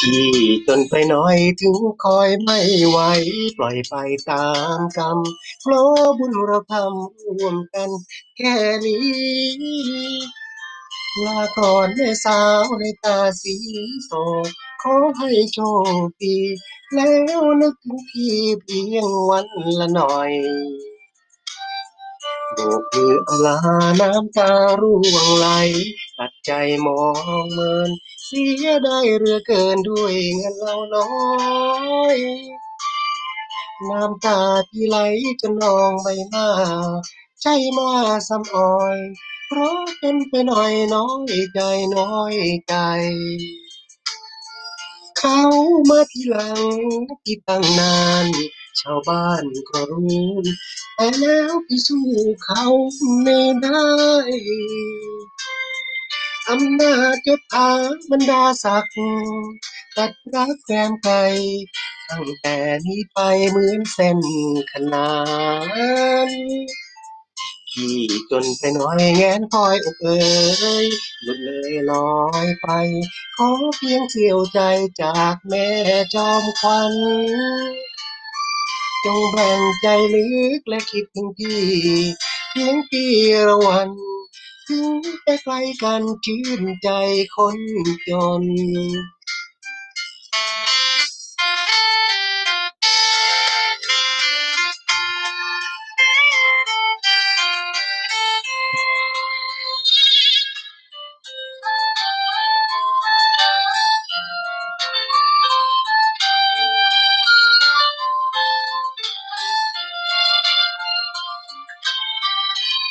ที่จนไปน่อยถึงคอยไม่ไหวปล่อยไปตามกรรมเพราะบุญเราทำร่วมกันแค่นี้ลาก่อนแม่สาวในตาสีโศกขอให้โชคดีแล้วนึกถึงพี่เพียงวันละหน่อยโบกมืออำลาน้ำตาร่วงไหล ใจมองเมิน เสียไดายเหลือเกินด้วยเงินเราน้อยน้ำตาที่ไหลจนนองใบหน้าใช่มาซ้ำอ้อย เพราะเป็นไปหน่อยน้อยใจน้อยใจ เขามาทีหลังที่ตั้งนาน ชาวบ้านก็รู้แต่แล้วพี่สู้เขาไม่ได้ อำนาจยศถาบรรดาศักดิ์ตัดรักแฟนไกลตั้งแต่นี้ไปเหมือนเส้นขนานพี่จนไปน่อยแงนคอยอกเอ่ยหลุดเลยลอยไป ขอเพียงเสี่ยวใจจากแม่จอมขวัญจงแบ่งใจลึกและคิดถึงพี่ เพียงปีละวัน ถึงจะไกลกันชื่นใจคนจน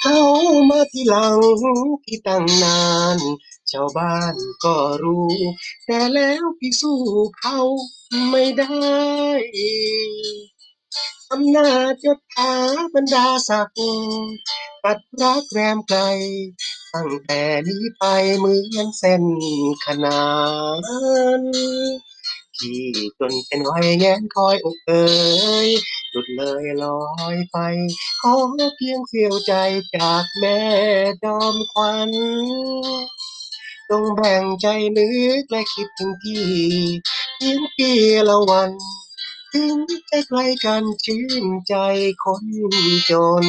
เขามาทีหลังที่ตั้งนาน ชาวบ้านก็รู้ แต่แล้วพี่สู้เขาไม่ได้อำนาจยศถาบรรดาศักดิ์ตัดรักแรมไกล ตั้งแต่นี้ไปเหมือนเส้นขนานที่จนเป็นไว้แงนคอยอกเอ่ย หลุดเลยลอยไป ขอเพียงเสียวใจจากแม่ดอมควันต้องแบ่งใจนึกและคิดถึงพี่เพียงปีละวันถึงจะไกลกันชื่นใจคนจน